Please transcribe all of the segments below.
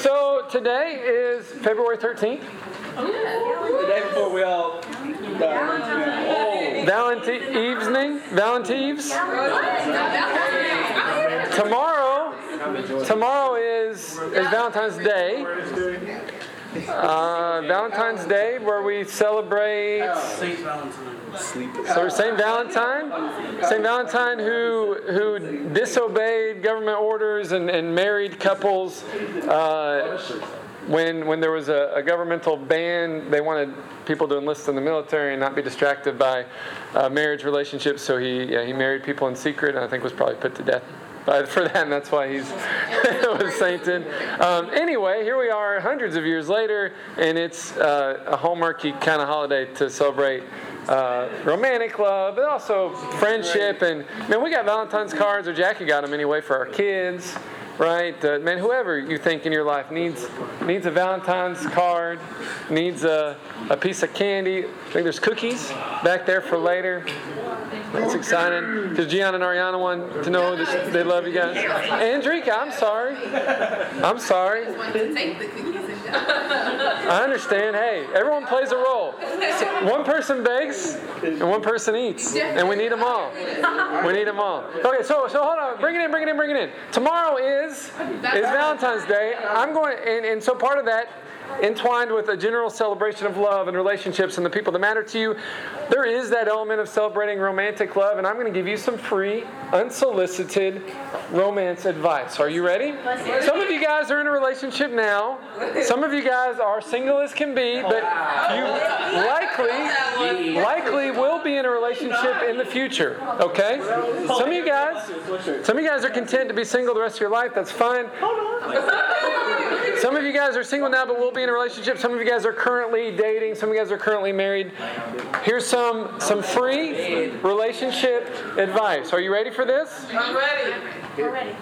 so today is February 13th. The day before we all died. Valentine evening, Valentine's. Tomorrow, tomorrow is is Valentine's Day. Uh, Valentine's Day, where we celebrate Saint Valentine. So Saint Valentine, Saint Valentine who who disobeyed government orders and, and married couples. Uh, when when there was a, a governmental ban, they wanted people to enlist in the military and not be distracted by uh, marriage relationships. So he yeah, he married people in secret, and I think was probably put to death. Uh, for that, and that's why he's was sainted. Um, anyway, here we are, hundreds of years later, and it's uh, a hallmarky kind of holiday to celebrate uh, romantic love, but also friendship. And man, we got Valentine's cards, or Jackie got them anyway for our kids, right? Uh, man, whoever you think in your life needs needs a Valentine's card, needs a, a piece of candy. I think there's cookies back there for later. That's exciting because Gian and Ariana want to know that they love you guys. Andrika, I'm sorry. I'm sorry. I understand. Hey, everyone plays a role. One person bakes and one person eats, and we need them all. We need them all. Okay, so so hold on. Bring it in. Bring it in. Bring it in. Tomorrow is is Valentine's Day. I'm going, and, and so part of that entwined with a general celebration of love and relationships and the people that matter to you, there is that element of celebrating romantic love, and I'm going to give you some free, unsolicited romance advice. Are you ready? Some of you guys are in a relationship now. Some of you guys are single as can be, but you likely, likely will be in a relationship in the future. Okay? Some of you guys, some of you guys are content to be single the rest of your life. That's fine. Some of you guys are single now, but will be in a relationship. Some of you guys are currently dating. Some of you guys are currently married. Here's some some free relationship advice. Are you ready for this? I'm ready. We're ready.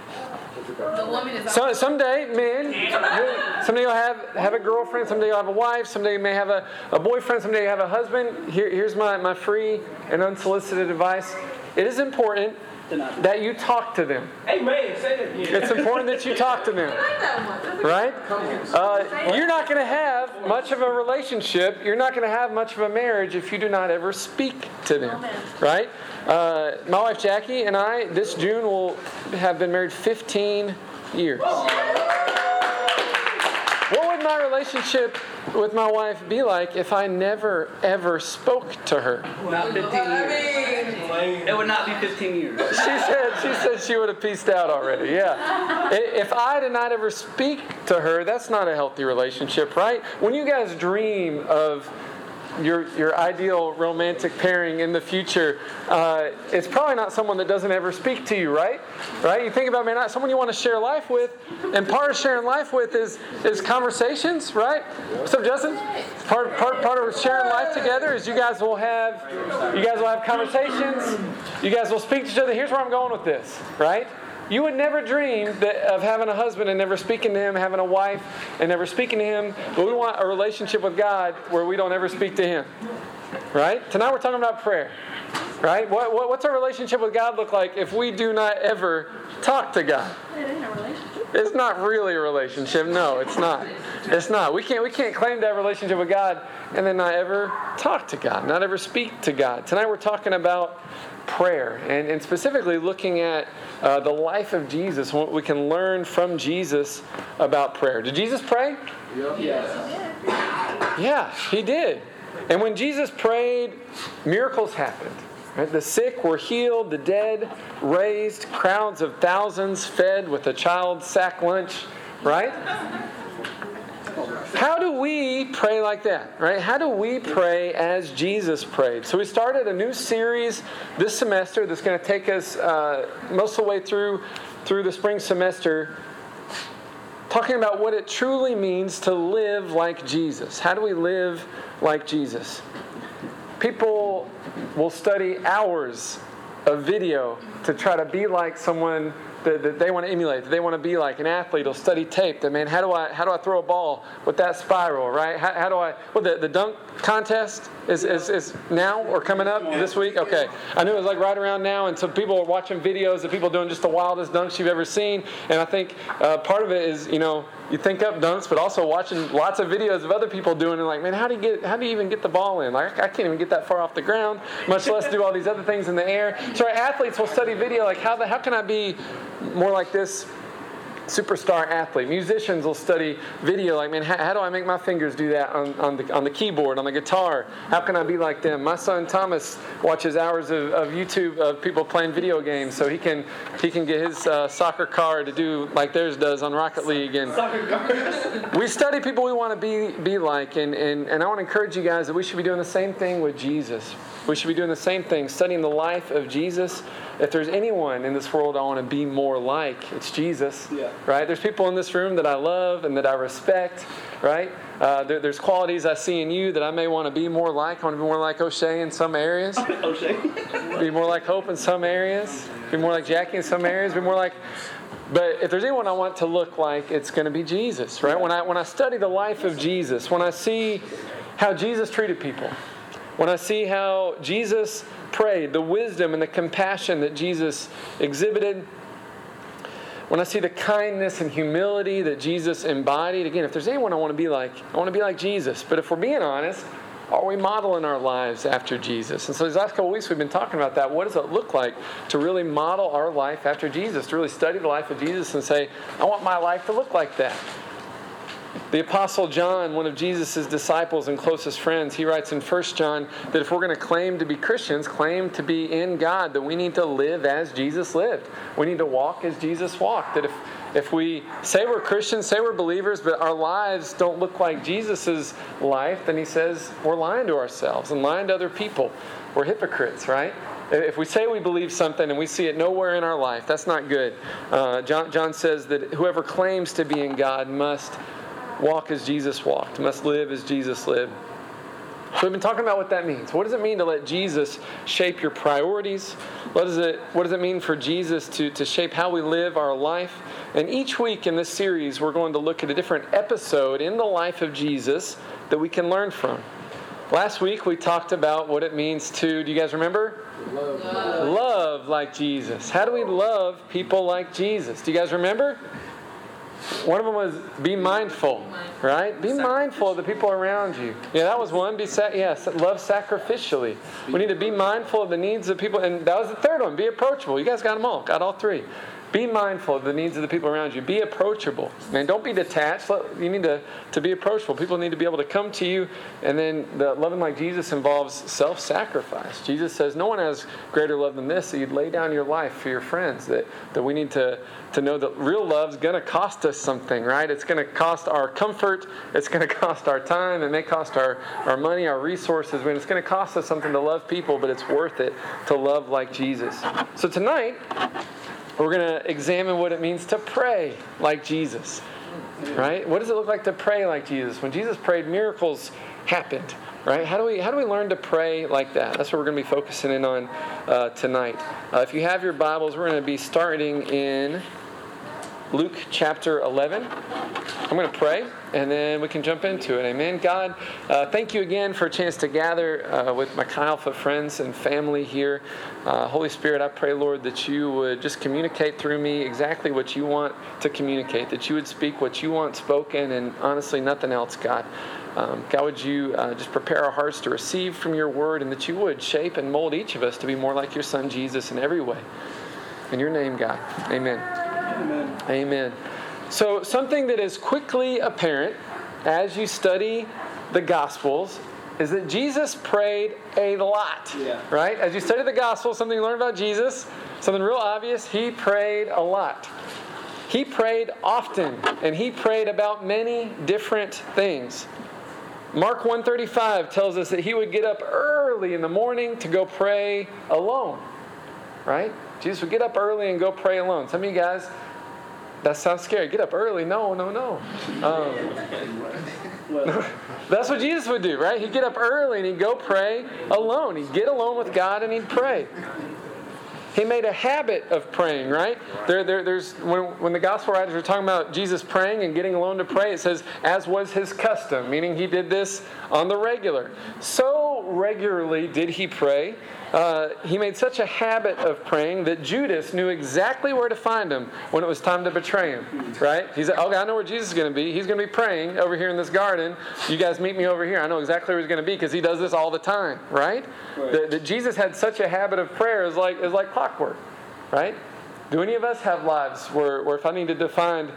The woman is So, someday, men, you- someday you'll have, have a girlfriend, someday you'll have a wife, someday you may have a, a boyfriend, someday you have a husband. Here, here's my, my free and unsolicited advice. It is important that you talk to them. Amen. Say that again. It's important that you talk to them. Right? Uh, you're not going to have much of a relationship. You're not going to have much of a marriage if you do not ever speak to them. Right? Uh, my wife Jackie and I, this June, will have been married 15 years. What would my relationship with my wife be like if I never ever spoke to her? Not 15 years. It would not be 15 years. She said she said she would have pieced out already. Yeah. If I did not ever speak to her, that's not a healthy relationship, right? When you guys dream of your your ideal romantic pairing in the future, uh, it's probably not someone that doesn't ever speak to you, right? Right? You think about man, not someone you want to share life with, and part of sharing life with is is conversations, right? Up, Justin? Part part part of sharing life together is you guys will have you guys will have conversations. You guys will speak to each other. Here's where I'm going with this, right? You would never dream that, of having a husband and never speaking to him, having a wife and never speaking to him. But we want a relationship with God where we don't ever speak to him. Right? Tonight we're talking about prayer. Right? What, what, what's our relationship with God look like if we do not ever talk to God? It's not really a relationship. No, it's not. It's not. We can't we can't claim to have a relationship with God and then not ever talk to God, not ever speak to God. Tonight we're talking about prayer and, and specifically looking at uh, the life of Jesus, what we can learn from Jesus about prayer. Did Jesus pray? Yeah, he did. And when Jesus prayed, miracles happened. Right? The sick were healed, the dead raised, crowds of thousands fed with a child's sack lunch, right? How do we pray like that, right? How do we pray as Jesus prayed? So we started a new series this semester that's going to take us uh, most of the way through through the spring semester, talking about what it truly means to live like Jesus. How do we live like Jesus? People will study hours of video to try to be like someone that, that they want to emulate, that they want to be like. An athlete will study tape. That man, how do I how do I throw a ball with that spiral, right? How, how do I? Well, the, the dunk contest is, is, is now or coming up this week. Okay, I knew it was like right around now, and so people are watching videos of people doing just the wildest dunks you've ever seen. And I think uh, part of it is you know you think up dunks, but also watching lots of videos of other people doing it. Like, man, how do you get? How do you even get the ball in? Like, I can't even get that far off the ground, much less do all these other things in the air. So our athletes will study video. Like, how the, how can I be more like this superstar athlete. Musicians will study video like, man, how, how, do I make my fingers do that on, on, the, on the keyboard, on the guitar? How can I be like them? My son Thomas watches hours of, of YouTube of people playing video games so he can he can get his uh, soccer car to do like theirs does on Rocket League. And we study people we want to be, be like. And, and, and I want to encourage you guys that we should be doing the same thing with Jesus. We should be doing the same thing, studying the life of Jesus if there's anyone in this world I want to be more like, it's Jesus. Yeah. Right? There's people in this room that I love and that I respect. Right? Uh, there, there's qualities I see in you that I may want to be more like. I want to be more like O'Shea in some areas. O'Shea. be more like Hope in some areas. Be more like Jackie in some areas. Be more like. But if there's anyone I want to look like, it's going to be Jesus, right? When I when I study the life of Jesus, when I see how Jesus treated people, when I see how Jesus prayed, the wisdom and the compassion that Jesus exhibited, when I see the kindness and humility that Jesus embodied, again, if there's anyone I want to be like, I want to be like Jesus. But if we're being honest, are we modeling our lives after Jesus? And so these last couple weeks we've been talking about that. What does it look like to really model our life after Jesus, to really study the life of Jesus and say, I want my life to look like that? The Apostle John, one of Jesus' disciples and closest friends, he writes in 1 John that if we're going to claim to be Christians, claim to be in God, that we need to live as Jesus lived. We need to walk as Jesus walked. That if, if we say we're Christians, say we're believers, but our lives don't look like Jesus' life, then he says we're lying to ourselves and lying to other people. We're hypocrites, right? If we say we believe something and we see it nowhere in our life, that's not good. Uh, John, John says that whoever claims to be in God must walk as Jesus walked, must live as Jesus lived. So we've been talking about what that means. What does it mean to let Jesus shape your priorities? What does it, what does it mean for Jesus to, to shape how we live our life? And each week in this series, we're going to look at a different episode in the life of Jesus that we can learn from. Last week we talked about what it means to, do you guys remember? Love. Love like Jesus. How do we love people like Jesus? Do you guys remember? One of them was be mindful, right? Be mindful of the people around you. Yeah, that was one. Be sa- yes, love sacrificially. We need to be mindful of the needs of people, and that was the third one. Be approachable. You guys got them all. Got all three. Be mindful of the needs of the people around you. Be approachable. And don't be detached. You need to, to be approachable. People need to be able to come to you. And then the loving like Jesus involves self sacrifice. Jesus says, No one has greater love than this, that you'd lay down your life for your friends. That, that we need to, to know that real love's going to cost us something, right? It's going to cost our comfort. It's going to cost our time. It may cost our, our money, our resources. Mean, it's going to cost us something to love people, but it's worth it to love like Jesus. So tonight, we're going to examine what it means to pray like Jesus. Right? What does it look like to pray like Jesus? When Jesus prayed, miracles happened. Right? How do we how do we learn to pray like that? That's what we're going to be focusing in on uh, tonight. Uh, if you have your Bibles, we're going to be starting in Luke chapter 11. I'm going to pray and then we can jump into it. Amen. God, uh, thank you again for a chance to gather uh, with my Chi Alpha friends and family here. Uh, Holy Spirit, I pray, Lord, that you would just communicate through me exactly what you want to communicate, that you would speak what you want spoken, and honestly, nothing else, God. Um, God, would you uh, just prepare our hearts to receive from your word, and that you would shape and mold each of us to be more like your son, Jesus, in every way. In your name, God. Amen. Amen. Amen. So, something that is quickly apparent as you study the Gospels is that Jesus prayed a lot. Yeah. Right? As you study the Gospels, something you learn about Jesus, something real obvious, he prayed a lot. He prayed often, and he prayed about many different things. Mark 135 tells us that he would get up early in the morning to go pray alone. Right? Jesus would get up early and go pray alone. Some of you guys that sounds scary. Get up early. No, no, no. Um, that's what Jesus would do, right? He'd get up early and he'd go pray alone. He'd get alone with God and he'd pray. He made a habit of praying, right? There, there, there's when, when the gospel writers are talking about Jesus praying and getting alone to pray, it says, as was his custom, meaning he did this on the regular. So regularly did he pray? Uh, he made such a habit of praying that Judas knew exactly where to find him when it was time to betray him. Right? He's like, okay, I know where Jesus is going to be. He's going to be praying over here in this garden. You guys meet me over here. I know exactly where he's going to be because he does this all the time. Right? right. That, that Jesus had such a habit of prayer is like is like clockwork. Right? Do any of us have lives where, where if I needed to find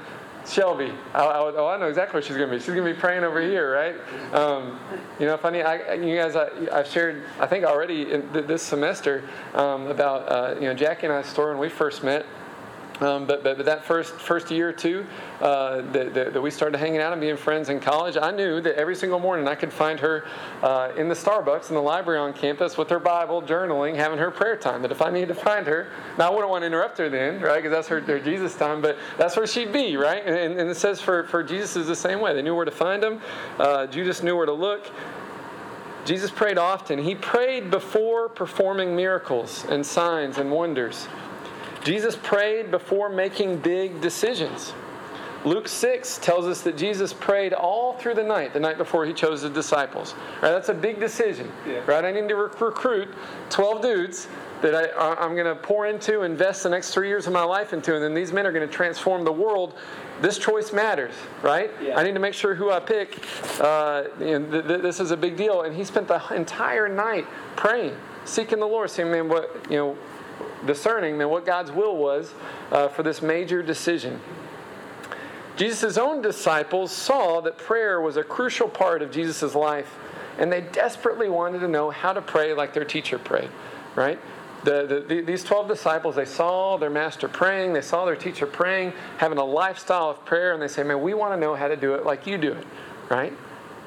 Shelby. I, I, oh, I know exactly where she's going to be. She's going to be praying over here, right? Um, you know, funny. I, you guys, I, have shared, I think already this semester um, about uh, you know Jackie and I's story when we first met. Um, but, but, but that first first year or two uh, that, that, that, we started hanging out and being friends in college, I knew that every single morning I could find her uh, in the Starbucks in the library on campus with her Bible, journaling, having her prayer time. That if I needed to find her, now I wouldn't want to interrupt her then, right? Because that's her, her, Jesus time. But that's where she'd be, right? And, and, it says for for Jesus is the same way. They knew where to find him. Uh, Judas knew where to look. Jesus prayed often. He prayed before performing miracles and signs and wonders. Jesus prayed before making big decisions. Luke 6 tells us that Jesus prayed all through the night, the night before he chose the disciples. Right, that's a big decision. Yeah. Right? I need to recruit 12 dudes that I, am going to pour into, invest the next three years of my life into, and then these men are going to transform the world. This choice matters, right? Yeah. I need to make sure who I pick. Uh, you know, th- th- this is a big deal. And he spent the entire night praying, seeking the Lord, saying, "Man, what you know? Discerning than what God's will was uh, for this major decision. Jesus' own disciples saw that prayer was a crucial part of Jesus' life, and they desperately wanted to know how to pray like their teacher prayed, right? The, the, these 12 disciples, they saw their master praying, they saw their teacher praying, having a lifestyle of prayer, and they say, Man, we want to know how to do it like you do it, right?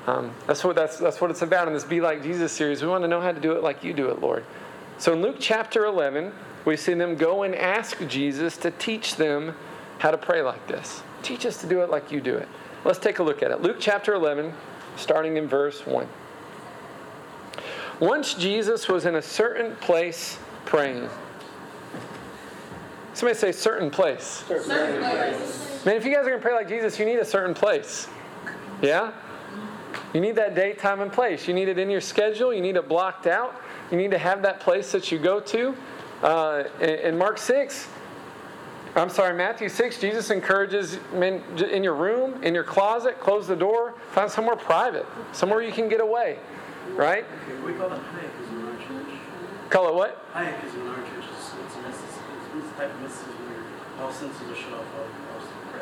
Um, that's, what, that's, that's what it's about in this Be Like Jesus series. We want to know how to do it like you do it, Lord. So in Luke chapter 11, we see them go and ask Jesus to teach them how to pray like this. Teach us to do it like you do it. Let's take a look at it. Luke chapter 11, starting in verse 1. Once Jesus was in a certain place praying. Somebody say certain place. Certain place. Man, if you guys are going to pray like Jesus, you need a certain place. Yeah? You need that date, time, and place. You need it in your schedule. You need it blocked out. You need to have that place that you go to. Uh, in Mark 6, I'm sorry, Matthew 6, Jesus encourages men in your room, in your closet, close the door, find somewhere private, somewhere you can get away, right? Okay, we call it hayek in our church. Call it what? Hayek is in our church. It's, it's, it's, it's, it's type of mysticism where all senses are shut off.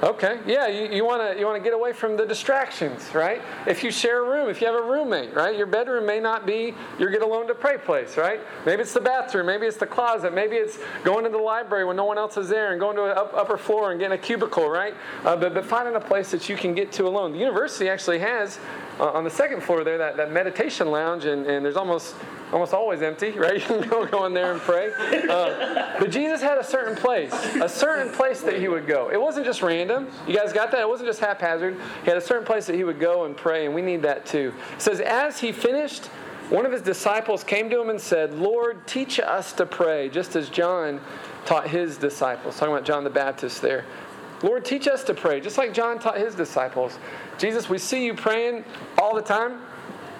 Okay, yeah, you, want to you wanna get away from the distractions, right? If you share a room, if you have a roommate, right? Your bedroom may not be your get alone to pray place, right? Maybe it's the bathroom, maybe it's the closet, maybe it's going to the library when no one else is there and going to an up, upper floor and getting a cubicle, right? Uh, but, but finding a place that you can get to alone. The university actually has, uh, on the second floor there, that, that meditation lounge, and, and there's almost almost always empty, right? You can go, go in there and pray. Uh, but Jesus had a certain place, a certain place that he would go. It wasn't just random. You guys got that? It wasn't just haphazard. He had a certain place that he would go and pray, and we need that too. It says, as he finished, one of his disciples came to him and said, Lord, teach us to pray, just as John taught his disciples. Talking about John the Baptist there. Lord, teach us to pray, just like John taught his disciples. Jesus, we see you praying all the time.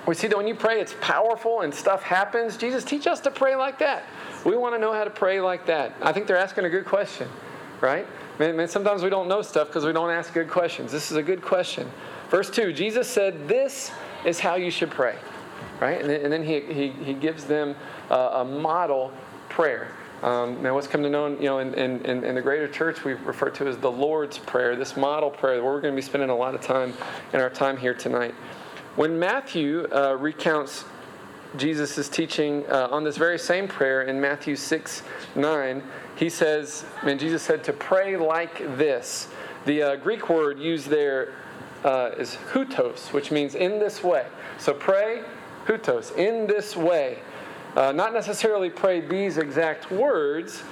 We see that when you pray, it's powerful and stuff happens. Jesus, teach us to pray like that. We want to know how to pray like that. I think they're asking a good question, right? Man, man sometimes we don't know stuff because we don't ask good questions. This is a good question. Verse 2 Jesus said, This is how you should pray, right? And then, and then he, he, he gives them a model prayer. Um, now, what's come to know, you know, in, in, in the greater church, we refer to as the Lord's Prayer, this model prayer, where we're going to be spending a lot of time in our time here tonight. When Matthew uh, recounts Jesus' teaching uh, on this very same prayer in Matthew 6 9, he says, man, Jesus said to pray like this. The uh, Greek word used there uh, is hutos, which means in this way. So pray, hutos, in this way. Uh, not necessarily pray these exact words,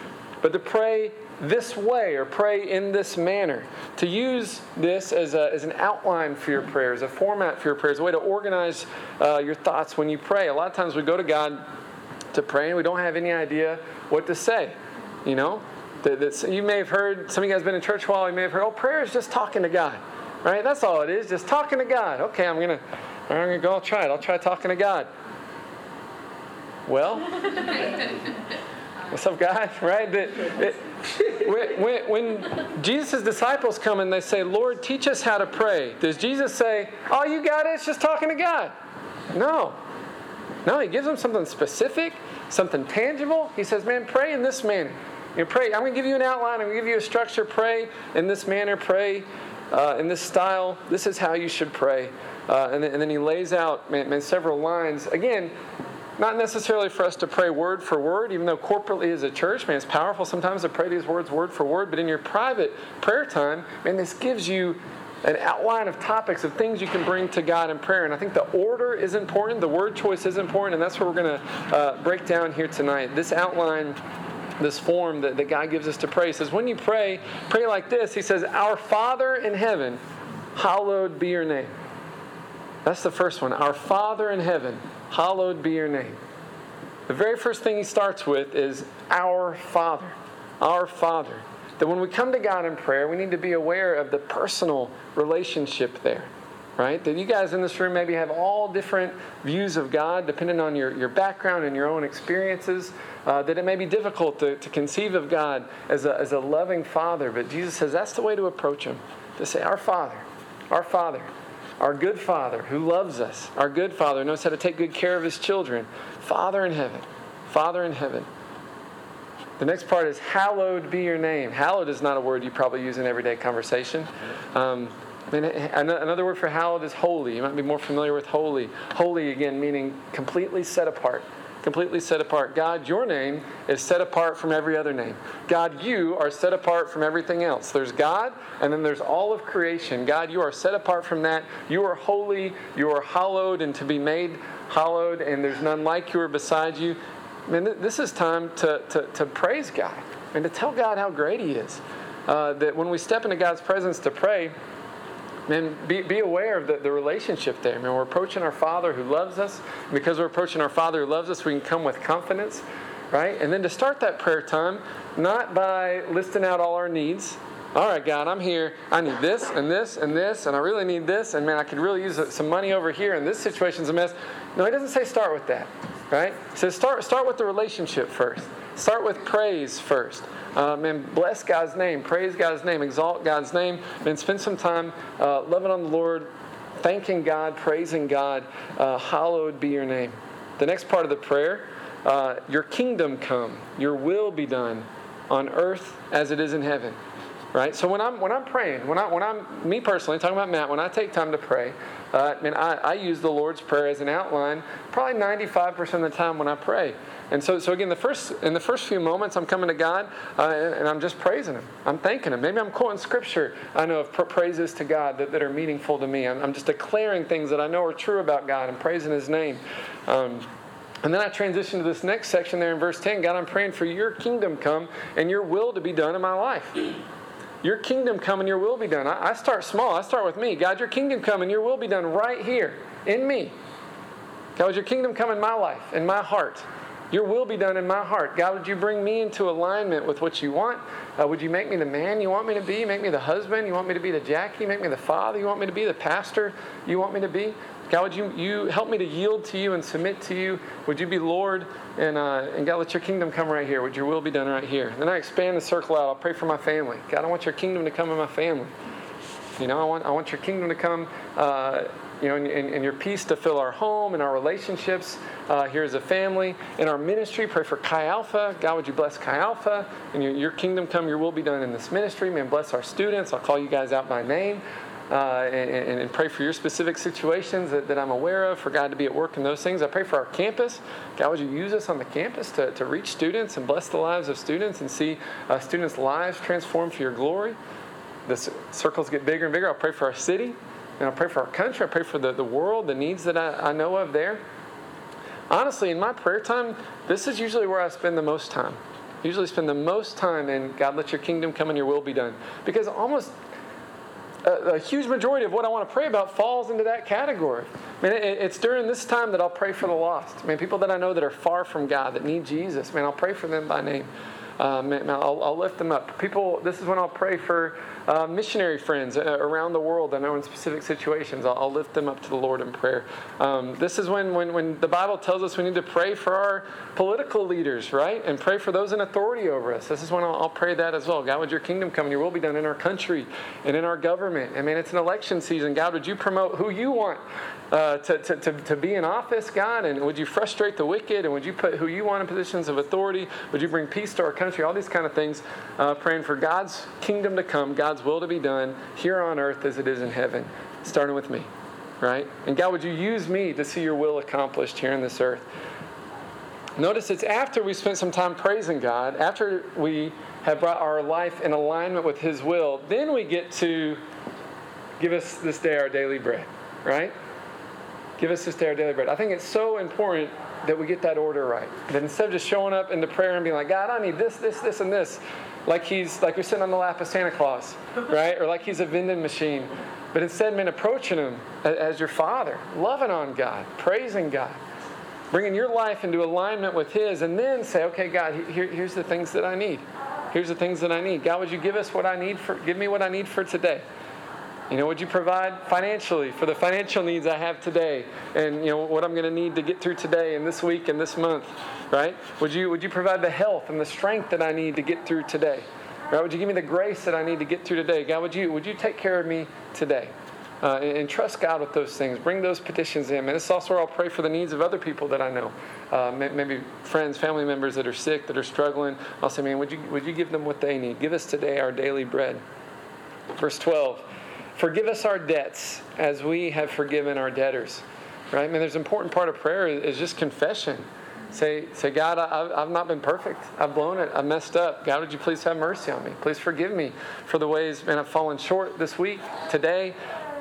but to pray this way or pray in this manner. To use this as, a, as an outline for your prayers, a format for your prayers, a way to organize uh, your thoughts when you pray. A lot of times we go to God to pray and we don't have any idea what to say. You know, that, you may have heard, some of you guys been in church a while, you may have heard, oh, prayer is just talking to God. Right? That's all it is, just talking to God. Okay, I'm going to I'm going to go, I'll try it. I'll try talking to God. Well, what's up, guys? Right? It, it, when, when Jesus' disciples come and they say, Lord, teach us how to pray, does Jesus say, All you got is just talking to God? No. No, he gives them something specific, something tangible. He says, Man, pray in this manner. You pray. I'm going to give you an outline. I'm going to give you a structure. Pray in this manner. Pray uh, in this style. This is how you should pray. Uh, and, then, and, then, he lays out man, man, several lines. Again, not necessarily for us to pray word for word, even though corporately as a church, man, it's powerful sometimes to pray these words word for word. But in your private prayer time, man, this gives you an outline of topics of things you can bring to God in prayer. And I think the order is important, the word choice is important, and that's what we're going to uh, break down here tonight. This outline this form that, that God gives us to pray. He says, when you pray, pray like this. He says, Our Father in heaven, hallowed be your name. That's the first one. Our Father in heaven, hallowed be your name. The very first thing he starts with is our Father. Our Father. That when we come to God in prayer, we need to be aware of the personal relationship there right? That you guys in this room maybe have all different views of God depending on your, your background and your own experiences. Uh, that it may be difficult to, to conceive of God as a, as a loving Father, but Jesus says that's the way to approach Him. To say, Our Father, our Father, our good Father who loves us, our good Father knows how to take good care of His children. Father in heaven, Father in heaven. The next part is, Hallowed be your name. Hallowed is not a word you probably use in everyday conversation. Um, another word for hallowed is holy. You might be more familiar with holy. Holy, again, meaning completely set apart. Completely set apart. God, your name is set apart from every other name. God, you are set apart from everything else. There's God, and then there's all of creation. God, you are set apart from that. You are holy. You are hallowed and to be made hallowed, and there's none like you or beside you. Mean, this is time to, to, to praise God and to tell God how great He is. Uh, that when we step into God's presence to pray, Man, be, be aware of the, the relationship there. I mean, we're approaching our Father who loves us. Because we're approaching our Father who loves us, we can come with confidence, right? And then to start that prayer time, not by listing out all our needs. All right, God, I'm here. I need this and this and this, and I really need this. And man, I could really use some money over here, and this situation's a mess. No, he doesn't say start with that, right? He says start, start with the relationship first. Start with praise first. Um, and bless God's name, praise God's name, exalt God's name, and spend some time uh, loving on the Lord, thanking God, praising God. Uh, hallowed be your name. The next part of the prayer uh, Your kingdom come, your will be done on earth as it is in heaven. Right? So when I'm when I'm praying, when I when I'm me personally talking about Matt, when I take time to pray, uh, I mean I, I use the Lord's prayer as an outline probably 95% of the time when I pray. And so, so again, the first in the first few moments, I'm coming to God uh, and, and, I'm just praising Him. I'm thanking Him. Maybe I'm quoting Scripture. I know of praises to God that, that are meaningful to me. I'm, I'm, just declaring things that I know are true about God and praising His name. Um, and then I transition to this next section there in verse 10. God, I'm praying for your kingdom come and your will to be done in my life. Your kingdom come and your will be done. I, I start small. I start with me. God, your kingdom come and your will be done right here in me. God, would your kingdom come in my life, in my heart? Your will be done in my heart. God, would you bring me into alignment with what you want? Uh, would you make me the man you want me to be? Make me the husband you want me to be the Jackie? Make me the father you want me to be? The pastor you want me to be? God, would you, you help me to yield to you and submit to you? Would you be Lord? And, uh, and God, let your kingdom come right here. Would your will be done right here? Then I expand the circle out. I'll pray for my family. God, I want your kingdom to come in my family. You know, I want, I want your kingdom to come uh, you know, and, and, your peace to fill our home and our relationships uh, here as a family. In our ministry, pray for Chi Alpha. God, would you bless Chi Alpha? And your, your kingdom come, your will be done in this ministry. Man, bless our students. I'll call you guys out by name. Uh, and, and, pray for your specific situations that, that, I'm aware of, for God to be at work in those things. I pray for our campus. God, would you use us on the campus to, to reach students and bless the lives of students and see uh, students' lives transformed for your glory? The circles get bigger and bigger. I'll pray for our city. And I pray for our country. I pray for the, the world, the needs that I, I know of there. Honestly, in my prayer time, this is usually where I spend the most time. Usually spend the most time in God, let your kingdom come and your will be done. Because almost a, huge majority of what I want to pray about falls into that category. I mean, it, it's during this time that I'll pray for the lost. I mean, people that I know that are far from God, that need Jesus, man, I'll pray for them by name. uh, man, I'll, I'll, lift them up. People, this is when I'll pray for uh, missionary friends uh, around the world. I know in specific situations, I'll, I'll, lift them up to the Lord in prayer. Um, this is when, when, when the Bible tells us we need to pray for our political leaders, right? And pray for those in authority over us. This is when I'll, I'll pray that as well. God, would your kingdom come and your will be done in our country and in our government. I mean, it's an election season. God, would you promote who you want uh, to, to, to, to, be in office, God? And would you frustrate the wicked? And would you put who you want in positions of authority? Would you bring peace to our country? All these kind of things. Uh, praying for God's kingdom to come, God's will to be done here on earth as it is in heaven, starting with me, right? And God, would you use me to see your will accomplished here on this earth? Notice it's after we spent some time praising God, after we have brought our life in alignment with His will, then we get to give us this day our daily bread, right? Give us this day our daily bread. I think it's so important that we get that order right. That instead of just showing up into prayer and being like, God, I need this, this, this, and this, like he's like we're sitting on the lap of Santa Claus, right? Or like he's a vending machine. But instead, man, approaching him as your father, loving on God, praising God, bringing your life into alignment with his, and then say, okay, God, here, here's the things that I need. Here's the things that I need. God, would you give us what I need for give me what I need for today? You know, would you provide financially for the financial needs I have today and you know what I'm going to need to get through today and this week and this month, right? Would you would you provide the health and the strength that I need to get through today? Right? Would you give me the grace that I need to get through today? God, would you would you take care of me today? Uh, and, and, trust God with those things. Bring those petitions in. And is also where I'll pray for the needs of other people that I know. Uh, maybe friends, family members that are sick, that are struggling. I'll say, man, would you, would you give them what they need? Give us today our daily bread. Verse 12. Forgive us our debts as we have forgiven our debtors. Right? I mean, there's an important part of prayer is just confession. Say, say, God, I, have not been perfect. I've blown it. I've messed up. God, would you please have mercy on me? Please forgive me for the ways, man, I've fallen short this week, today,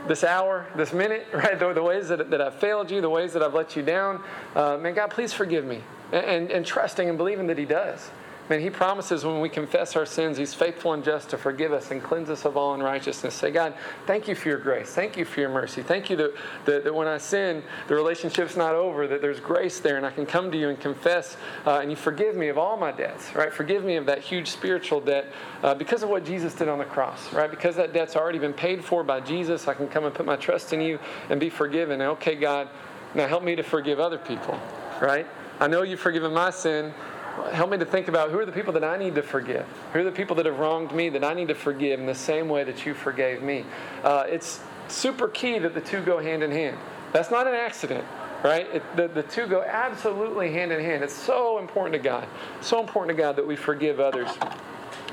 this hour, this minute, right? The, the ways that, that I've failed you, the ways that I've let you down. Uh, man, God, please forgive me. And, and, and trusting and believing that He does. Man, he promises when we confess our sins, he's faithful and just to forgive us and cleanse us of all unrighteousness. Say, God, thank you for your grace. Thank you for your mercy. Thank you that, that, that when I sin, the relationship's not over, that there's grace there, and I can come to you and confess, uh, and you forgive me of all my debts, right? Forgive me of that huge spiritual debt uh, because of what Jesus did on the cross, right? Because that debt's already been paid for by Jesus, I can come and put my trust in you and be forgiven. And okay, God, now help me to forgive other people, right? I know you've forgiven my sin help me to think about who are the people that I need to forgive? Who are the people that have wronged me that I need to forgive in the same way that you forgave me? Uh, it's super key that the two go hand in hand. That's not an accident, right? It, the, the two go absolutely hand in hand. It's so important to God. So important to God that we forgive others.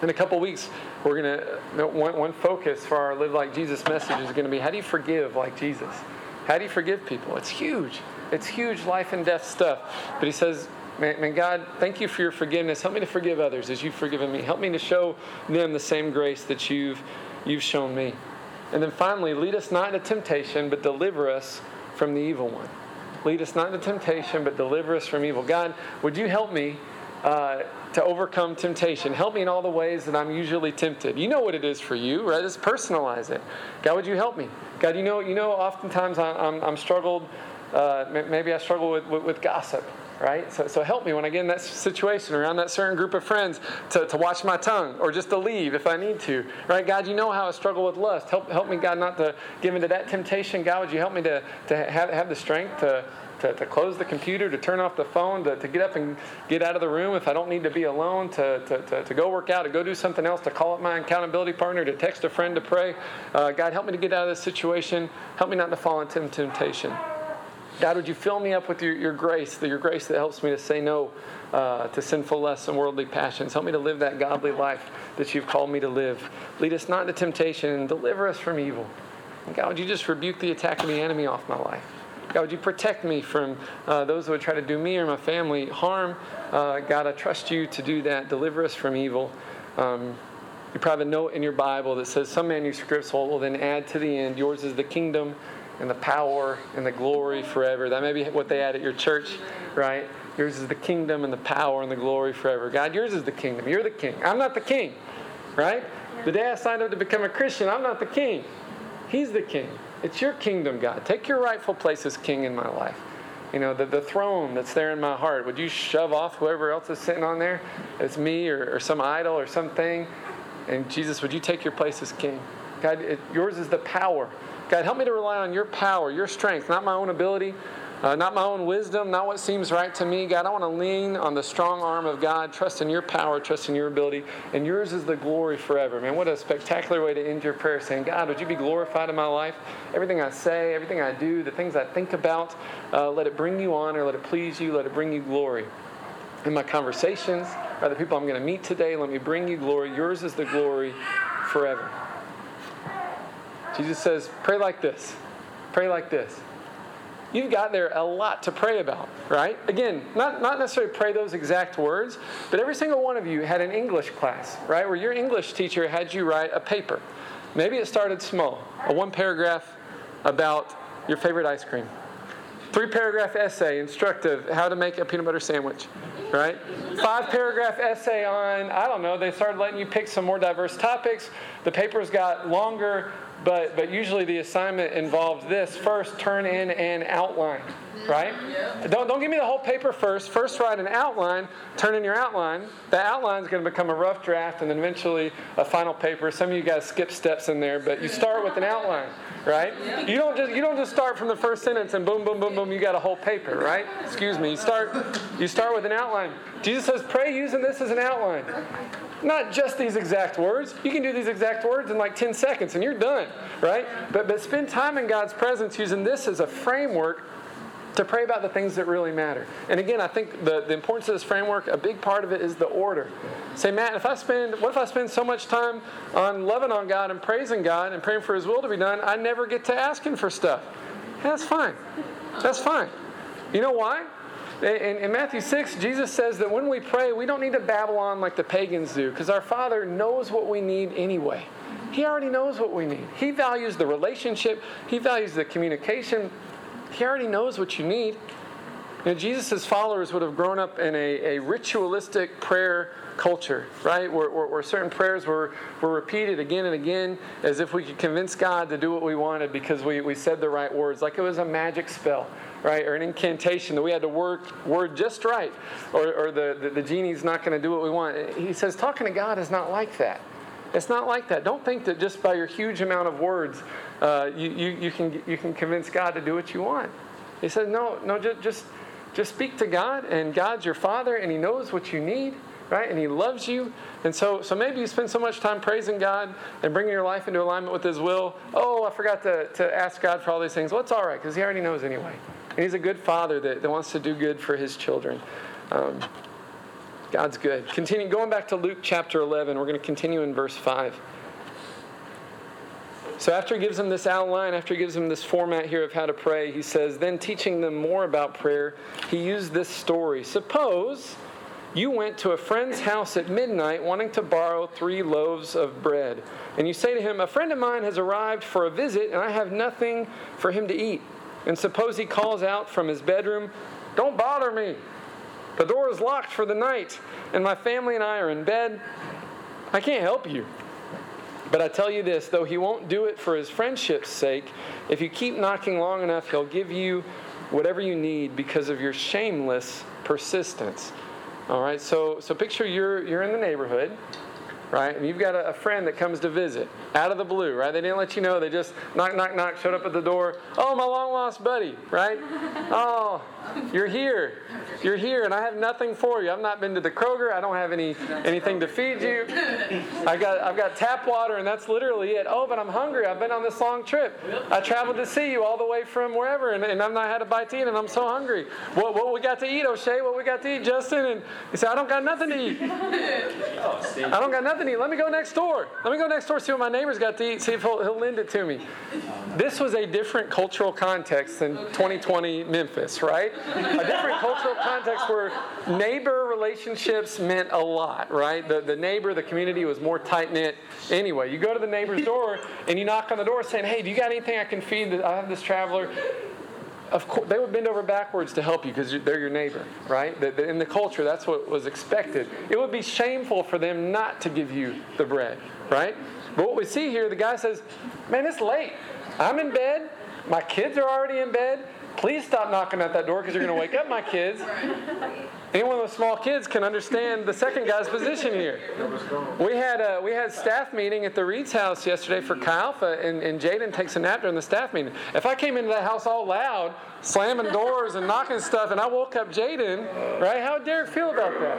In a couple weeks, we're going to, one, one focus for our Live Like Jesus message is going to be how do you forgive like Jesus? How do you forgive people? It's huge. It's huge life and death stuff. But he says, May, God, thank you for your forgiveness. Help me to forgive others as you've forgiven me. Help me to show them the same grace that you've, you've shown me. And then finally, lead us not into temptation, but deliver us from the evil one. Lead us not into temptation, but deliver us from evil. God, would you help me uh, to overcome temptation? Help me in all the ways that I'm usually tempted. You know what it is for you, right? Just personalize it. God, would you help me? God, you know, you know, oftentimes I'm, I'm struggled. Uh, maybe I struggle with, with, with gossip right? So, so help me when I get in that situation around that certain group of friends to, to watch my tongue or just to leave if I need to, right? God, you know how I struggle with lust. Help, help me, God, not to give into that temptation. God, would you help me to, to have, have the strength to, to, to, close the computer, to turn off the phone, to, to get up and get out of the room if I don't need to be alone, to, to, to, to go work out, to go do something else, to call up my accountability partner, to text a friend to pray. Uh, God, help me to get out of this situation. Help me not to fall into temptation. God, would you fill me up with your, your grace, your grace that helps me to say no uh, to sinful lusts and worldly passions. Help me to live that godly life that you've called me to live. Lead us not into temptation and deliver us from evil. And God, would you just rebuke the attack of the enemy off my life? God, would you protect me from uh, those who would try to do me or my family harm? Uh, God, I trust you to do that. Deliver us from evil. Um, you probably have a note in your Bible that says some manuscripts will then add to the end, yours is the kingdom and the power and the glory forever. That may be what they had at your church, right? Yours is the kingdom and the power and the glory forever. God, yours is the kingdom. You're the king. I'm not the king, right? The day I signed up to become a Christian, I'm not the king. He's the king. It's your kingdom, God. Take your rightful place as king in my life. You know, the, the throne that's there in my heart, would you shove off whoever else is sitting on there? It's me or, or some idol or something. And Jesus, would you take your place as king? God, it, yours is the power. God, help me to rely on your power, your strength, not my own ability, uh, not my own wisdom, not what seems right to me. God, I want to lean on the strong arm of God, trust in your power, trust in your ability, and yours is the glory forever. Man, what a spectacular way to end your prayer saying, God, would you be glorified in my life? Everything I say, everything I do, the things I think about, uh, let it bring you honor, let it please you, let it bring you glory. In my conversations, by the people I'm going to meet today, let me bring you glory. Yours is the glory forever. Jesus says, pray like this. Pray like this you've got there a lot to pray about, right? Again, not, not necessarily pray those exact words, but every single one of you had an English class, right? Where your English teacher had you write a paper. Maybe it started small, a one paragraph about your favorite ice cream. Three paragraph essay instructive how to make a peanut butter sandwich, right? Five paragraph essay on, I don't know, they started letting you pick some more diverse topics. The papers got longer, but, but usually the assignment involved this. First turn in an outline right? Don't, don't give me the whole paper first. First write an outline turn in your outline. The outline is going to become a rough draft and then eventually a final paper. Some of you guys skip steps in there but you start with an outline right? You don't just you don't just start from the first sentence and boom boom boom boom you got a whole paper right? Excuse me. You start you start with an outline. Jesus says pray using this as an outline not just these exact words. You can do these exact words in like 10 seconds and you're done, right? But, but spend time in God's presence using this as a framework to pray about the things that really matter. And again, I think the, the importance of this framework, a big part of it is the order. Say, Matt, if I spend, what if I spend so much time on loving on God and praising God and praying for His will to be done, I never get to asking for stuff? That's fine. That's fine. You know why? In, in, Matthew 6, Jesus says that when we pray, we don't need to babble on like the pagans do, because our Father knows what we need anyway. He already knows what we need. He values the relationship, He values the communication. He already knows what you need. Know, Jesus' followers would have grown up in a, a ritualistic prayer culture, right? Where, where, where, certain prayers were, were repeated again and again as if we could convince God to do what we wanted because we, we said the right words, like it was a magic spell right? Or an incantation that we had to work word just right, or, or the, the, the genie's not going to do what we want. He says, talking to God is not like that. It's not like that. Don't think that just by your huge amount of words, uh, you, you, you, can, you can convince God to do what you want. He says, no, no, just, just, just speak to God, and God's your Father, and He knows what you need right? And He loves you. And so, so maybe you spend so much time praising God and bringing your life into alignment with His will. Oh, I forgot to, to ask God for all these things. Well, it's all right because He already knows anyway. And he's a good father that, that wants to do good for his children. Um, God's good. Continue going back to Luke chapter 11. We're going to continue in verse 5. So after he gives them this outline, after he gives them this format here of how to pray, he says, then teaching them more about prayer, he used this story. Suppose you went to a friend's house at midnight wanting to borrow three loaves of bread. And you say to him, A friend of mine has arrived for a visit, and I have nothing for him to eat. And suppose he calls out from his bedroom, Don't bother me. The door is locked for the night, and my family and I are in bed. I can't help you. But I tell you this though he won't do it for his friendship's sake, if you keep knocking long enough, he'll give you whatever you need because of your shameless persistence. All right, so, so picture you're, you're in the neighborhood right? And you've got a, a, friend that comes to visit out of the blue, right? They didn't let you know. They just knock, knock, knock, showed up at the door. Oh, my long lost buddy, right? Oh, you're here. You're here, and I have nothing for you. I've not been to the Kroger. I don't have any anything to feed you. I got I've got tap water, and that's literally it. Oh, but I'm hungry. I've been on this long trip. I traveled to see you all the way from wherever, and, and I've not had a bite to eat, and I'm so hungry. What what we got to eat, O'Shea? What we got to eat, Justin? And he said, I don't got nothing to eat. I don't got nothing eat. Let me go next door. Let me go next door, see what my neighbor's got to eat, see if he'll, he'll lend it to me. This was a different cultural context than 2020 Memphis, right? A different cultural context where neighbor relationships meant a lot, right? The, the neighbor, the community was more tight knit. Anyway, you go to the neighbor's door and you knock on the door saying, hey, do you got anything I can feed? I have this traveler of course, they would bend over backwards to help you because they're your neighbor, right? In the culture, that's what was expected. It would be shameful for them not to give you the bread, right? But what we see here, the guy says, Man, it's late. I'm in bed. My kids are already in bed. please stop knocking at that door because you're going to wake up my kids. Anyone with small kids can understand the second guy's position here. We had a, we had staff meeting at the Reed's house yesterday for Chi Alpha, and, and Jaden takes a nap during the staff meeting. If I came into that house all loud, slamming doors and knocking stuff, and I woke up Jaden, right? How would Derek feel about that?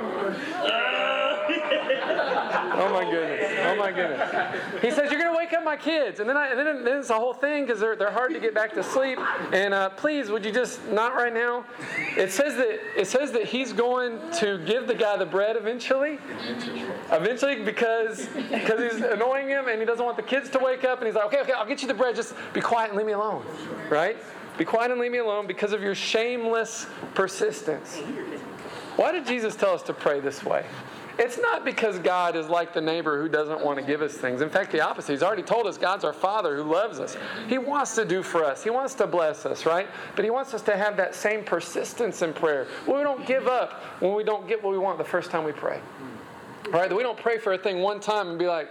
Oh my goodness! Oh my goodness! He says you're going to wake up my kids, and then I, and then, then it's a whole thing because they're, they're hard to get back to sleep. And uh, please, would you just not right now? It says that it says that he's going to give the guy the bread eventually. Eventually, because because he's annoying him and he doesn't want the kids to wake up, and he's like, okay, okay, I'll get you the bread. Just be quiet and leave me alone, right? Be quiet and leave me alone because of your shameless persistence. Why did Jesus tell us to pray this way? It's not because God is like the neighbor who doesn't want to give us things. In fact, the opposite. He's already told us God's our Father who loves us. He wants to do for us, He wants to bless us, right? But He wants us to have that same persistence in prayer. we don't give up when we don't get what we want the first time we pray. Right? We don't pray for a thing one time and be like,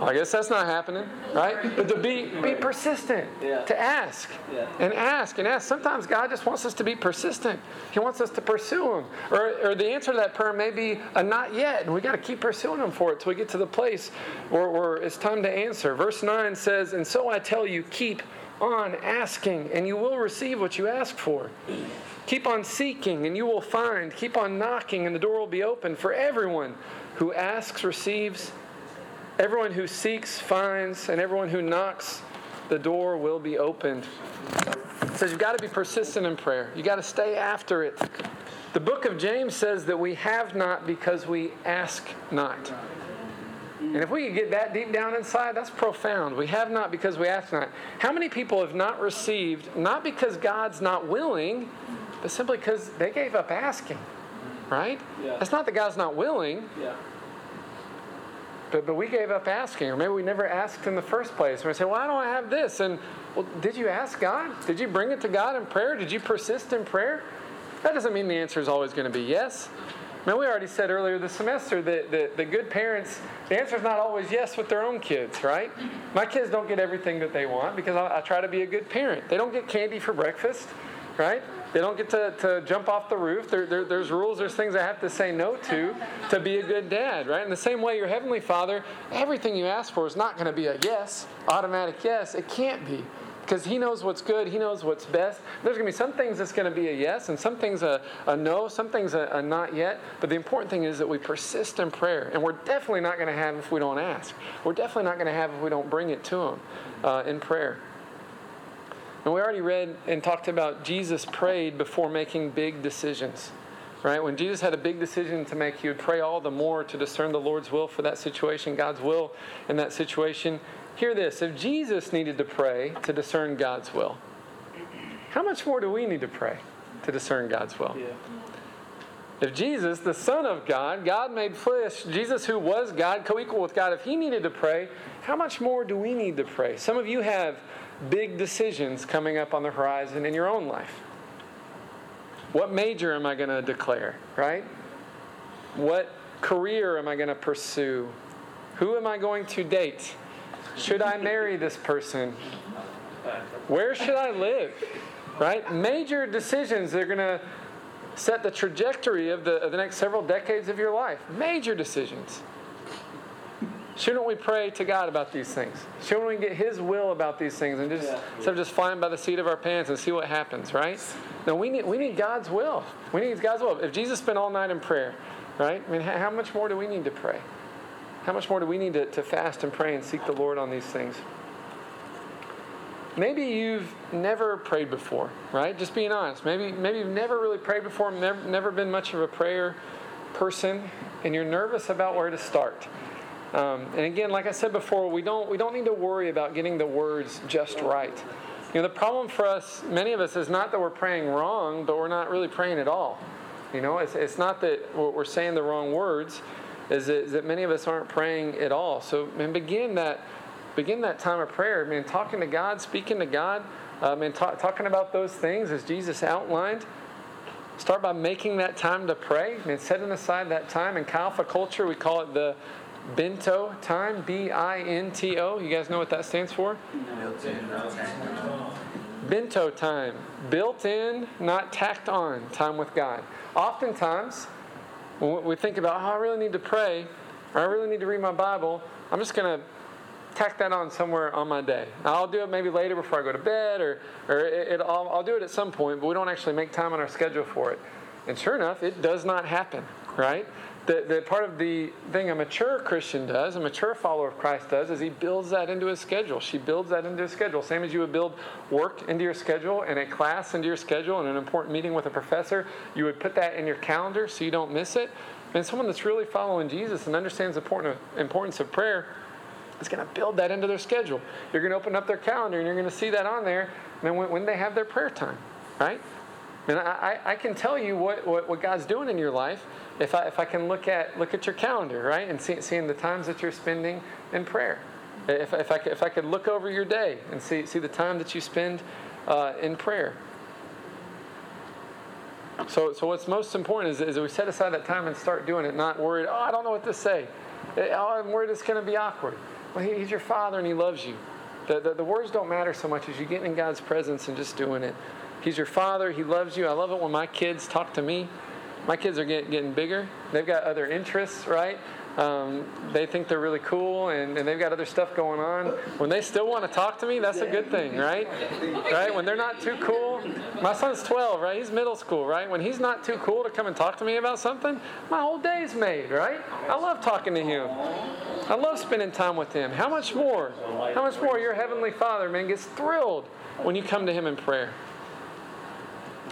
I guess that's not happening, right? But to be be persistent, yeah. to ask yeah. and ask and ask. Sometimes God just wants us to be persistent. He wants us to pursue Him, or, or the answer to that prayer may be a not yet, and we got to keep pursuing Him for it till we get to the place where, where it's time to answer. Verse nine says, "And so I tell you, keep on asking, and you will receive what you ask for." Keep on seeking, and you will find. Keep on knocking, and the door will be open for everyone who asks receives Everyone who seeks finds, and everyone who knocks, the door will be opened. It says you've got to be persistent in prayer. You've got to stay after it. The book of James says that we have not because we ask not. And if we could get that deep down inside, that's profound. We have not because we ask not. How many people have not received, not because God's not willing, but simply because they gave up asking? Right? Yeah. It's not that God's not willing. Yeah. But, but we gave up asking, or maybe we never asked in the first place. And we say, Why don't I have this? And well, did you ask God? Did you bring it to God in prayer? Did you persist in prayer? That doesn't mean the answer is always going to be yes. I we already said earlier this semester that the, the good parents, the answer is not always yes with their own kids, right? My kids don't get everything that they want because I, I try to be a good parent. They don't get candy for breakfast, right? They don't get to, to jump off the roof. There, there, there's rules, there's things I have to say no to to be a good dad, right? In the same way, your Heavenly Father, everything you ask for is not going to be a yes, automatic yes. It can't be because He knows what's good, He knows what's best. There's going to be some things that's going to be a yes, and some things a, a no, some things a, a not yet. But the important thing is that we persist in prayer, and we're definitely not going to have if we don't ask. We're definitely not going to have if we don't bring it to Him uh, in prayer. And we already read and talked about Jesus prayed before making big decisions. Right? When Jesus had a big decision to make, he would pray all the more to discern the Lord's will for that situation, God's will in that situation. Hear this if Jesus needed to pray to discern God's will, how much more do we need to pray to discern God's will? Yeah. If Jesus, the Son of God, God made flesh, Jesus who was God, co equal with God, if he needed to pray, how much more do we need to pray? Some of you have big decisions coming up on the horizon in your own life. What major am I going to declare, right? What career am I going to pursue? Who am I going to date? Should I marry this person? Where should I live? Right? Major decisions that are going to set the trajectory of the, of the next several decades of your life. Major decisions. Shouldn't we pray to God about these things? Shouldn't we get His will about these things and just yeah. instead of just flying by the seat of our pants and see what happens, right? No, we need we need God's will. We need God's will. If Jesus spent all night in prayer, right? I mean, how much more do we need to pray? How much more do we need to, to fast and pray and seek the Lord on these things? Maybe you've never prayed before, right? Just being honest. Maybe maybe you've never really prayed before, never, never been much of a prayer person, and you're nervous about where to start. Um, and again, like I said before, we don't we don't need to worry about getting the words just right. You know, the problem for us, many of us, is not that we're praying wrong, but we're not really praying at all. You know, it's, it's not that we're saying the wrong words, is that, is that many of us aren't praying at all. So, man, begin that begin that time of prayer. I mean, talking to God, speaking to God, uh, and talk, talking about those things as Jesus outlined. Start by making that time to pray. I mean, setting aside that time. In Alpha culture, we call it the Binto time, B I N T O. You guys know what that stands for? Bento time, built in, not tacked on, time with God. Oftentimes, when we think about, oh, I really need to pray, or I really need to read my Bible, I'm just going to tack that on somewhere on my day. I'll do it maybe later before I go to bed, or, or it, it, I'll, I'll do it at some point, but we don't actually make time on our schedule for it. And sure enough, it does not happen, right? The, the part of the thing a mature Christian does, a mature follower of Christ does, is he builds that into his schedule. She builds that into his schedule. Same as you would build work into your schedule and a class into your schedule and an important meeting with a professor, you would put that in your calendar so you don't miss it. And someone that's really following Jesus and understands the importance of prayer is going to build that into their schedule. You're going to open up their calendar and you're going to see that on there and when, when they have their prayer time, right? And I, I can tell you what, what, what, God's doing in your life if I, if I can look at, look at your calendar, right? And see, seeing the times that you're spending in prayer. If, if, I, if I could look over your day and see, see the time that you spend uh, in prayer. So, so what's most important is, is that we set aside that time and start doing it, not worried, oh, I don't know what to say. Oh, I'm worried it's going to be awkward. Well, he, he's your father and he loves you. The, the, the words don't matter so much as you getting in God's presence and just doing it. He's your father. He loves you. I love it when my kids talk to me. My kids are get, getting bigger. They've got other interests, right? Um, they think they're really cool and, and they've got other stuff going on. When they still want to talk to me, that's a good thing, right? Right? When they're not too cool. My son's 12, right? He's middle school, right? When he's not too cool to come and talk to me about something, my whole day's made, right? I love talking to him. I love spending time with him. How much more? How much more your heavenly Father, man, gets thrilled when you come to him in prayer.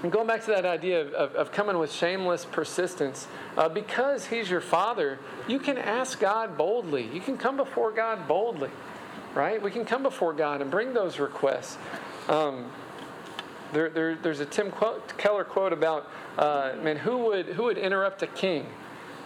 And going back to that idea of, of, of coming with shameless persistence, uh, because He's your Father, you can ask God boldly. You can come before God boldly, right? We can come before God and bring those requests. Um, there, there, there's a Tim Keller quote about, uh, man, who would, who would interrupt a king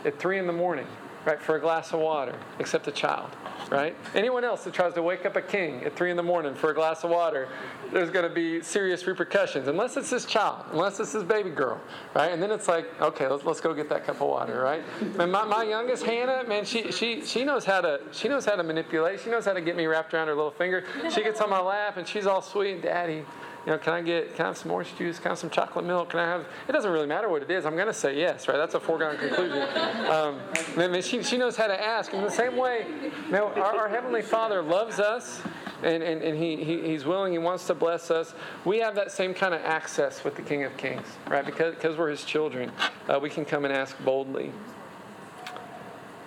at 3 in the morning, right, for a glass of water, except a child? Right? Anyone else that tries to wake up a king at 3 in the morning for a glass of water, there's going to be serious repercussions, unless it's his child, unless it's his baby girl, right? And then it's like, okay, let's, let's go get that cup of water, right? And my, my youngest, Hannah, man, she, she, she, knows how to, she knows how to manipulate. She knows how to get me wrapped around her little finger. She gets on my lap, and she's all sweet, Daddy, you know, can I get, can I have some orange juice? Can I have some chocolate milk? Can I have, it doesn't really matter what it is. I'm going to say yes, right? That's a foregone conclusion. Um, I mean, she, she knows how to ask. In the same way, you know, our, our Heavenly Father loves us and, and, and he, he, He's willing, He wants to bless us. We have that same kind of access with the King of Kings, right? Because, because we're His children, uh, we can come and ask boldly.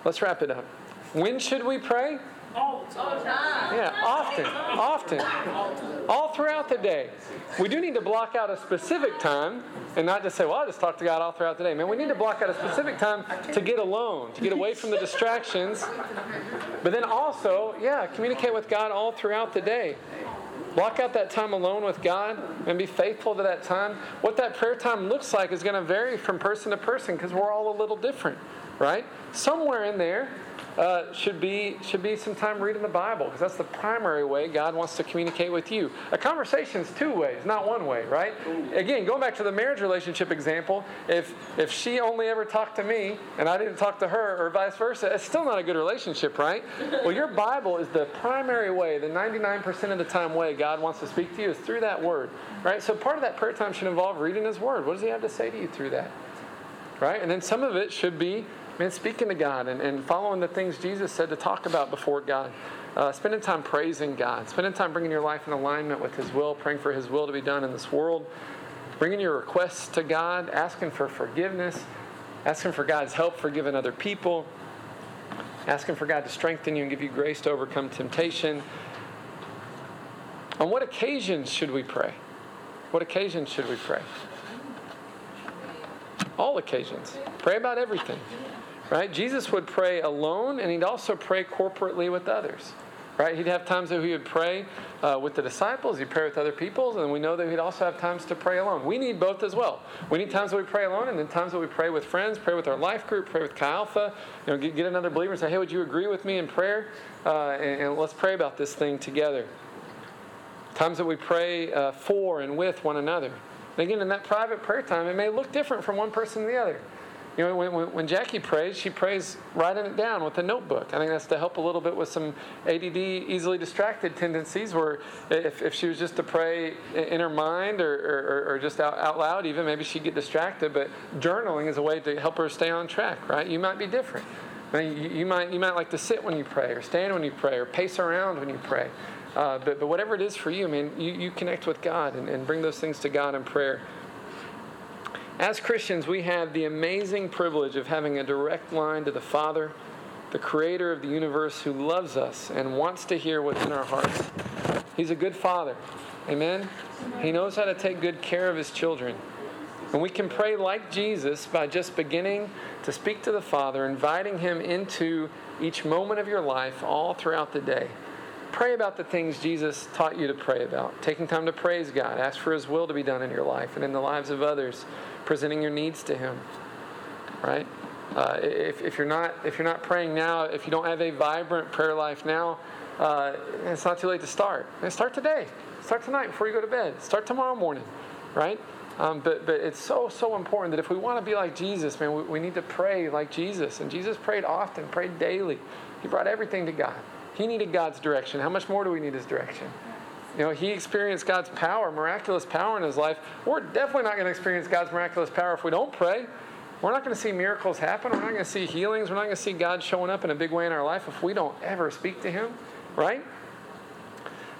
Let's wrap it up. When should we pray? Yeah, often, often, all throughout the day. We do need to block out a specific time and not just say, well, I'll just talk to God all throughout the day. Man, we need to block out a specific time to get alone, to get away from the distractions. But then also, yeah, communicate with God all throughout the day. Block out that time alone with God and be faithful to that time. What that prayer time looks like is going to vary from person to person because we're all a little different, right? Somewhere in there, uh, should be should be some time reading the Bible because that's the primary way God wants to communicate with you. A conversation is two ways, not one way, right? Again, going back to the marriage relationship example, if if she only ever talked to me and I didn't talk to her, or vice versa, it's still not a good relationship, right? Well, your Bible is the primary way, the 99% of the time way God wants to speak to you is through that Word, right? So part of that prayer time should involve reading His Word. What does He have to say to you through that? Right? And then some of it should be man, speaking to God and, and following the things Jesus said to talk about before God. Uh, spending time praising God, spending time bringing your life in alignment with His will, praying for His will to be done in this world, bringing your requests to God, asking for forgiveness, asking for God's help forgiving other people, asking for God to strengthen you and give you grace to overcome temptation. On what occasions should we pray? What occasions should we pray? All occasions. Pray about everything. Right? Jesus would pray alone and he'd also pray corporately with others. Right? He'd have times that he would pray uh, with the disciples, he'd pray with other people, and we know that he'd also have times to pray alone. We need both as well. We need times that we pray alone, and then times that we pray with friends, pray with our life group, pray with Chi Alpha. You know, get, get another believer and say, "Hey, would you agree with me in prayer?" Uh, and, and, let's pray about this thing together. Times that we pray uh, for and with one another. And again, in that private prayer time, it may look different from one person to the other. You know, when, when, Jackie prays, she prays writing it down with a notebook. I think that's to help a little bit with some ADD, easily distracted tendencies, where if, if she was just to pray in her mind or, or, or just out, out loud, even maybe she'd get distracted. But journaling is a way to help her stay on track, right? You might be different. I mean, you, you, might, you might like to sit when you pray, or stand when you pray, or pace around when you pray. Uh, but, but whatever it is for you, I mean, you, you connect with God and, and bring those things to God in prayer. As Christians, we have the amazing privilege of having a direct line to the Father, the creator of the universe, who loves us and wants to hear what's in our hearts. He's a good Father. Amen? He knows how to take good care of His children. And we can pray like Jesus by just beginning to speak to the Father, inviting Him into each moment of your life all throughout the day. Pray about the things Jesus taught you to pray about. Taking time to praise God, ask for His will to be done in your life and in the lives of others presenting your needs to Him. Right? Uh, if, if, you're not, if you're not praying now, if you don't have a vibrant prayer life now, uh, it's not too late to start. And start today. Start tonight before you go to bed. Start tomorrow morning, right? Um, but, but it's so, so important that if we want to be like Jesus, man, we, we need to pray like Jesus. And Jesus prayed often, prayed daily. He brought everything to God. He needed God's direction. How much more do we need His direction? You know, he experienced God's power, miraculous power in his life. We're definitely not going to experience God's miraculous power if we don't pray. We're not going to see miracles happen. We're not going to see healings. We're not going to see God showing up in a big way in our life if we don't ever speak to Him, right?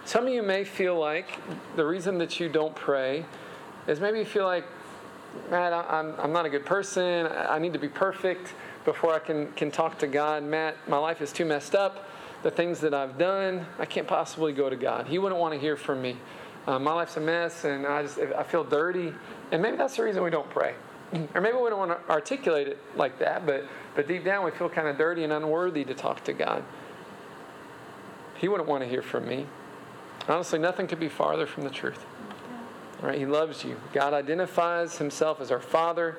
Some of you may feel like the reason that you don't pray is maybe you feel like, Matt, I'm, I'm not a good person. I need to be perfect before I can, can talk to God. Matt, my life is too messed up the things that I've done, I can't possibly go to God. He wouldn't want to hear from me. Uh, my life's a mess, and I just I feel dirty. And maybe that's the reason we don't pray. Or maybe we don't want to articulate it like that, but, but deep down we feel kind of dirty and unworthy to talk to God. He wouldn't want to hear from me. Honestly, nothing could be farther from the truth. All right, he loves you. God identifies himself as our Father.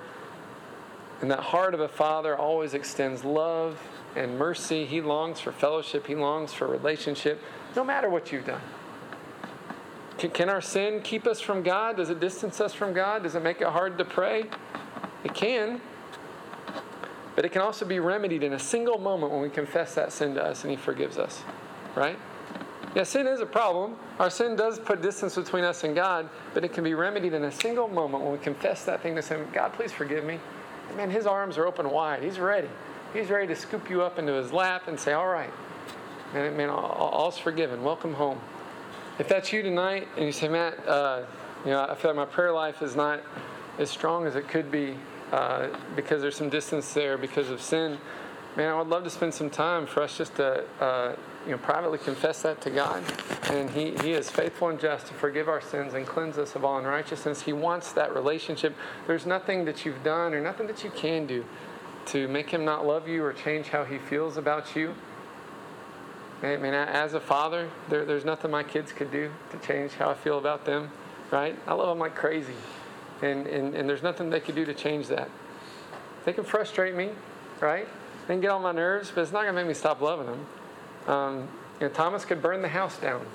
And that heart of a father always extends love and mercy. He longs for fellowship, He longs for relationship, no matter what you've done. Can, can our sin keep us from God? Does it distance us from God? Does it make it hard to pray? It can. But it can also be remedied in a single moment when we confess that sin to us and He forgives us. Right? Yeah, sin is a problem. Our sin does put distance between us and God, but it can be remedied in a single moment when we confess that thing to Him. God, please forgive me. Man, His arms are open wide. He's ready. He's ready to scoop you up into his lap and say, All right, man, man all's forgiven. Welcome home. If that's you tonight and you say, Matt, uh, you know, I feel like my prayer life is not as strong as it could be uh, because there's some distance there because of sin, man, I would love to spend some time for us just to, uh, you know, privately confess that to God. And he, he is faithful and just to forgive our sins and cleanse us of all unrighteousness. He wants that relationship. There's nothing that you've done or nothing that you can do to make him not love you or change how he feels about you. I mean, as a father, there, there's nothing my kids could do to change how I feel about them, right? I love them like crazy. And, and, and there's nothing they could do to change that. They can frustrate me, right? They can get on my nerves, but it's not going to make me stop loving them. Um, you know, Thomas could burn the house down,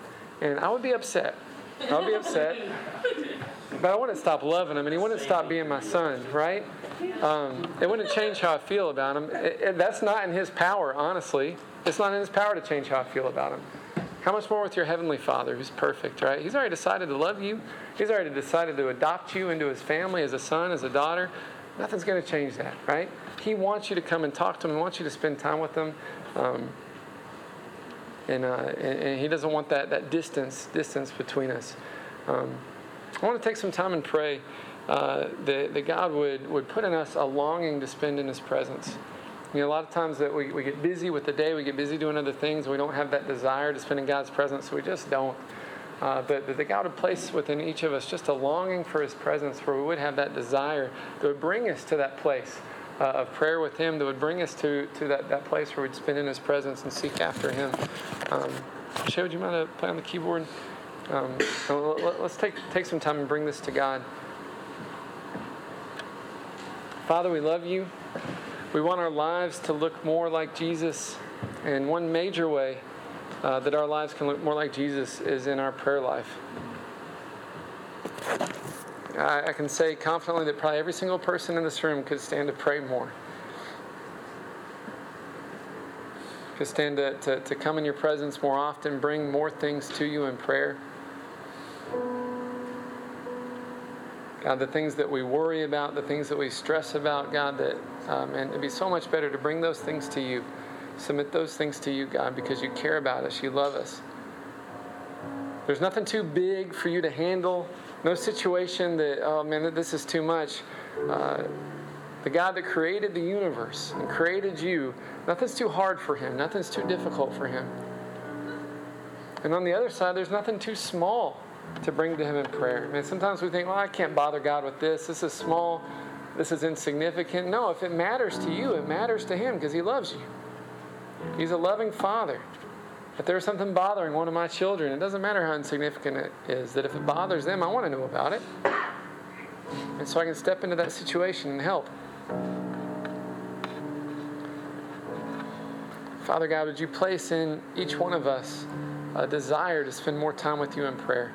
and I would be upset. I would be upset. But I wouldn't stop loving him, and he wouldn't stop being my son, right? Um, it wouldn't change how I feel about him. It, it, that's not in his power, honestly. It's not in his power to change how I feel about him. How much more with your heavenly Father, who's perfect, right? He's already decided to love you. He's already decided to adopt you into his family as a son, as a daughter. Nothing's going to change that, right? He wants you to come and talk to him. He wants you to spend time with him. Um, and, uh, and, he doesn't want that, that distance distance between us. Um, I want to take some time and pray uh, that, that God would, would put in us a longing to spend in His presence. You know, a lot of times that we, we get busy with the day, we get busy doing other things, we don't have that desire to spend in God's presence, so we just don't. Uh, but, that God would place within each of us just a longing for His presence, where we would have that desire that would bring us to that place uh, of prayer with Him, that would bring us to, to that, that place where we'd spend in His presence and seek after Him. Um, would you mind to play on the keyboard? Um, let's take, take some time and bring this to God. Father, we love you. We want our lives to look more like Jesus. And one major way uh, that our lives can look more like Jesus is in our prayer life. I, I can say confidently that probably every single person in this room could stand to pray more. Could stand to, to, to come in your presence more often, bring more things to you in prayer. God, the things that we worry about, the things that we stress about, God, that, um, and it'd be so much better to bring those things to you. Submit those things to you, God, because you care about us, you love us. There's nothing too big for you to handle, no situation that, oh man, this is too much. Uh, the God that created the universe and created you, nothing's too hard for him, nothing's too difficult for him. And on the other side, there's nothing too small to bring to him in prayer. I mean, sometimes we think, well, I can't bother God with this. This is small. This is insignificant. No, if it matters to you, it matters to him because he loves you. He's a loving father. If there's something bothering one of my children, it doesn't matter how insignificant it is, that if it bothers them, I want to know about it. And so I can step into that situation and help. Father God, would you place in each one of us a desire to spend more time with you in prayer?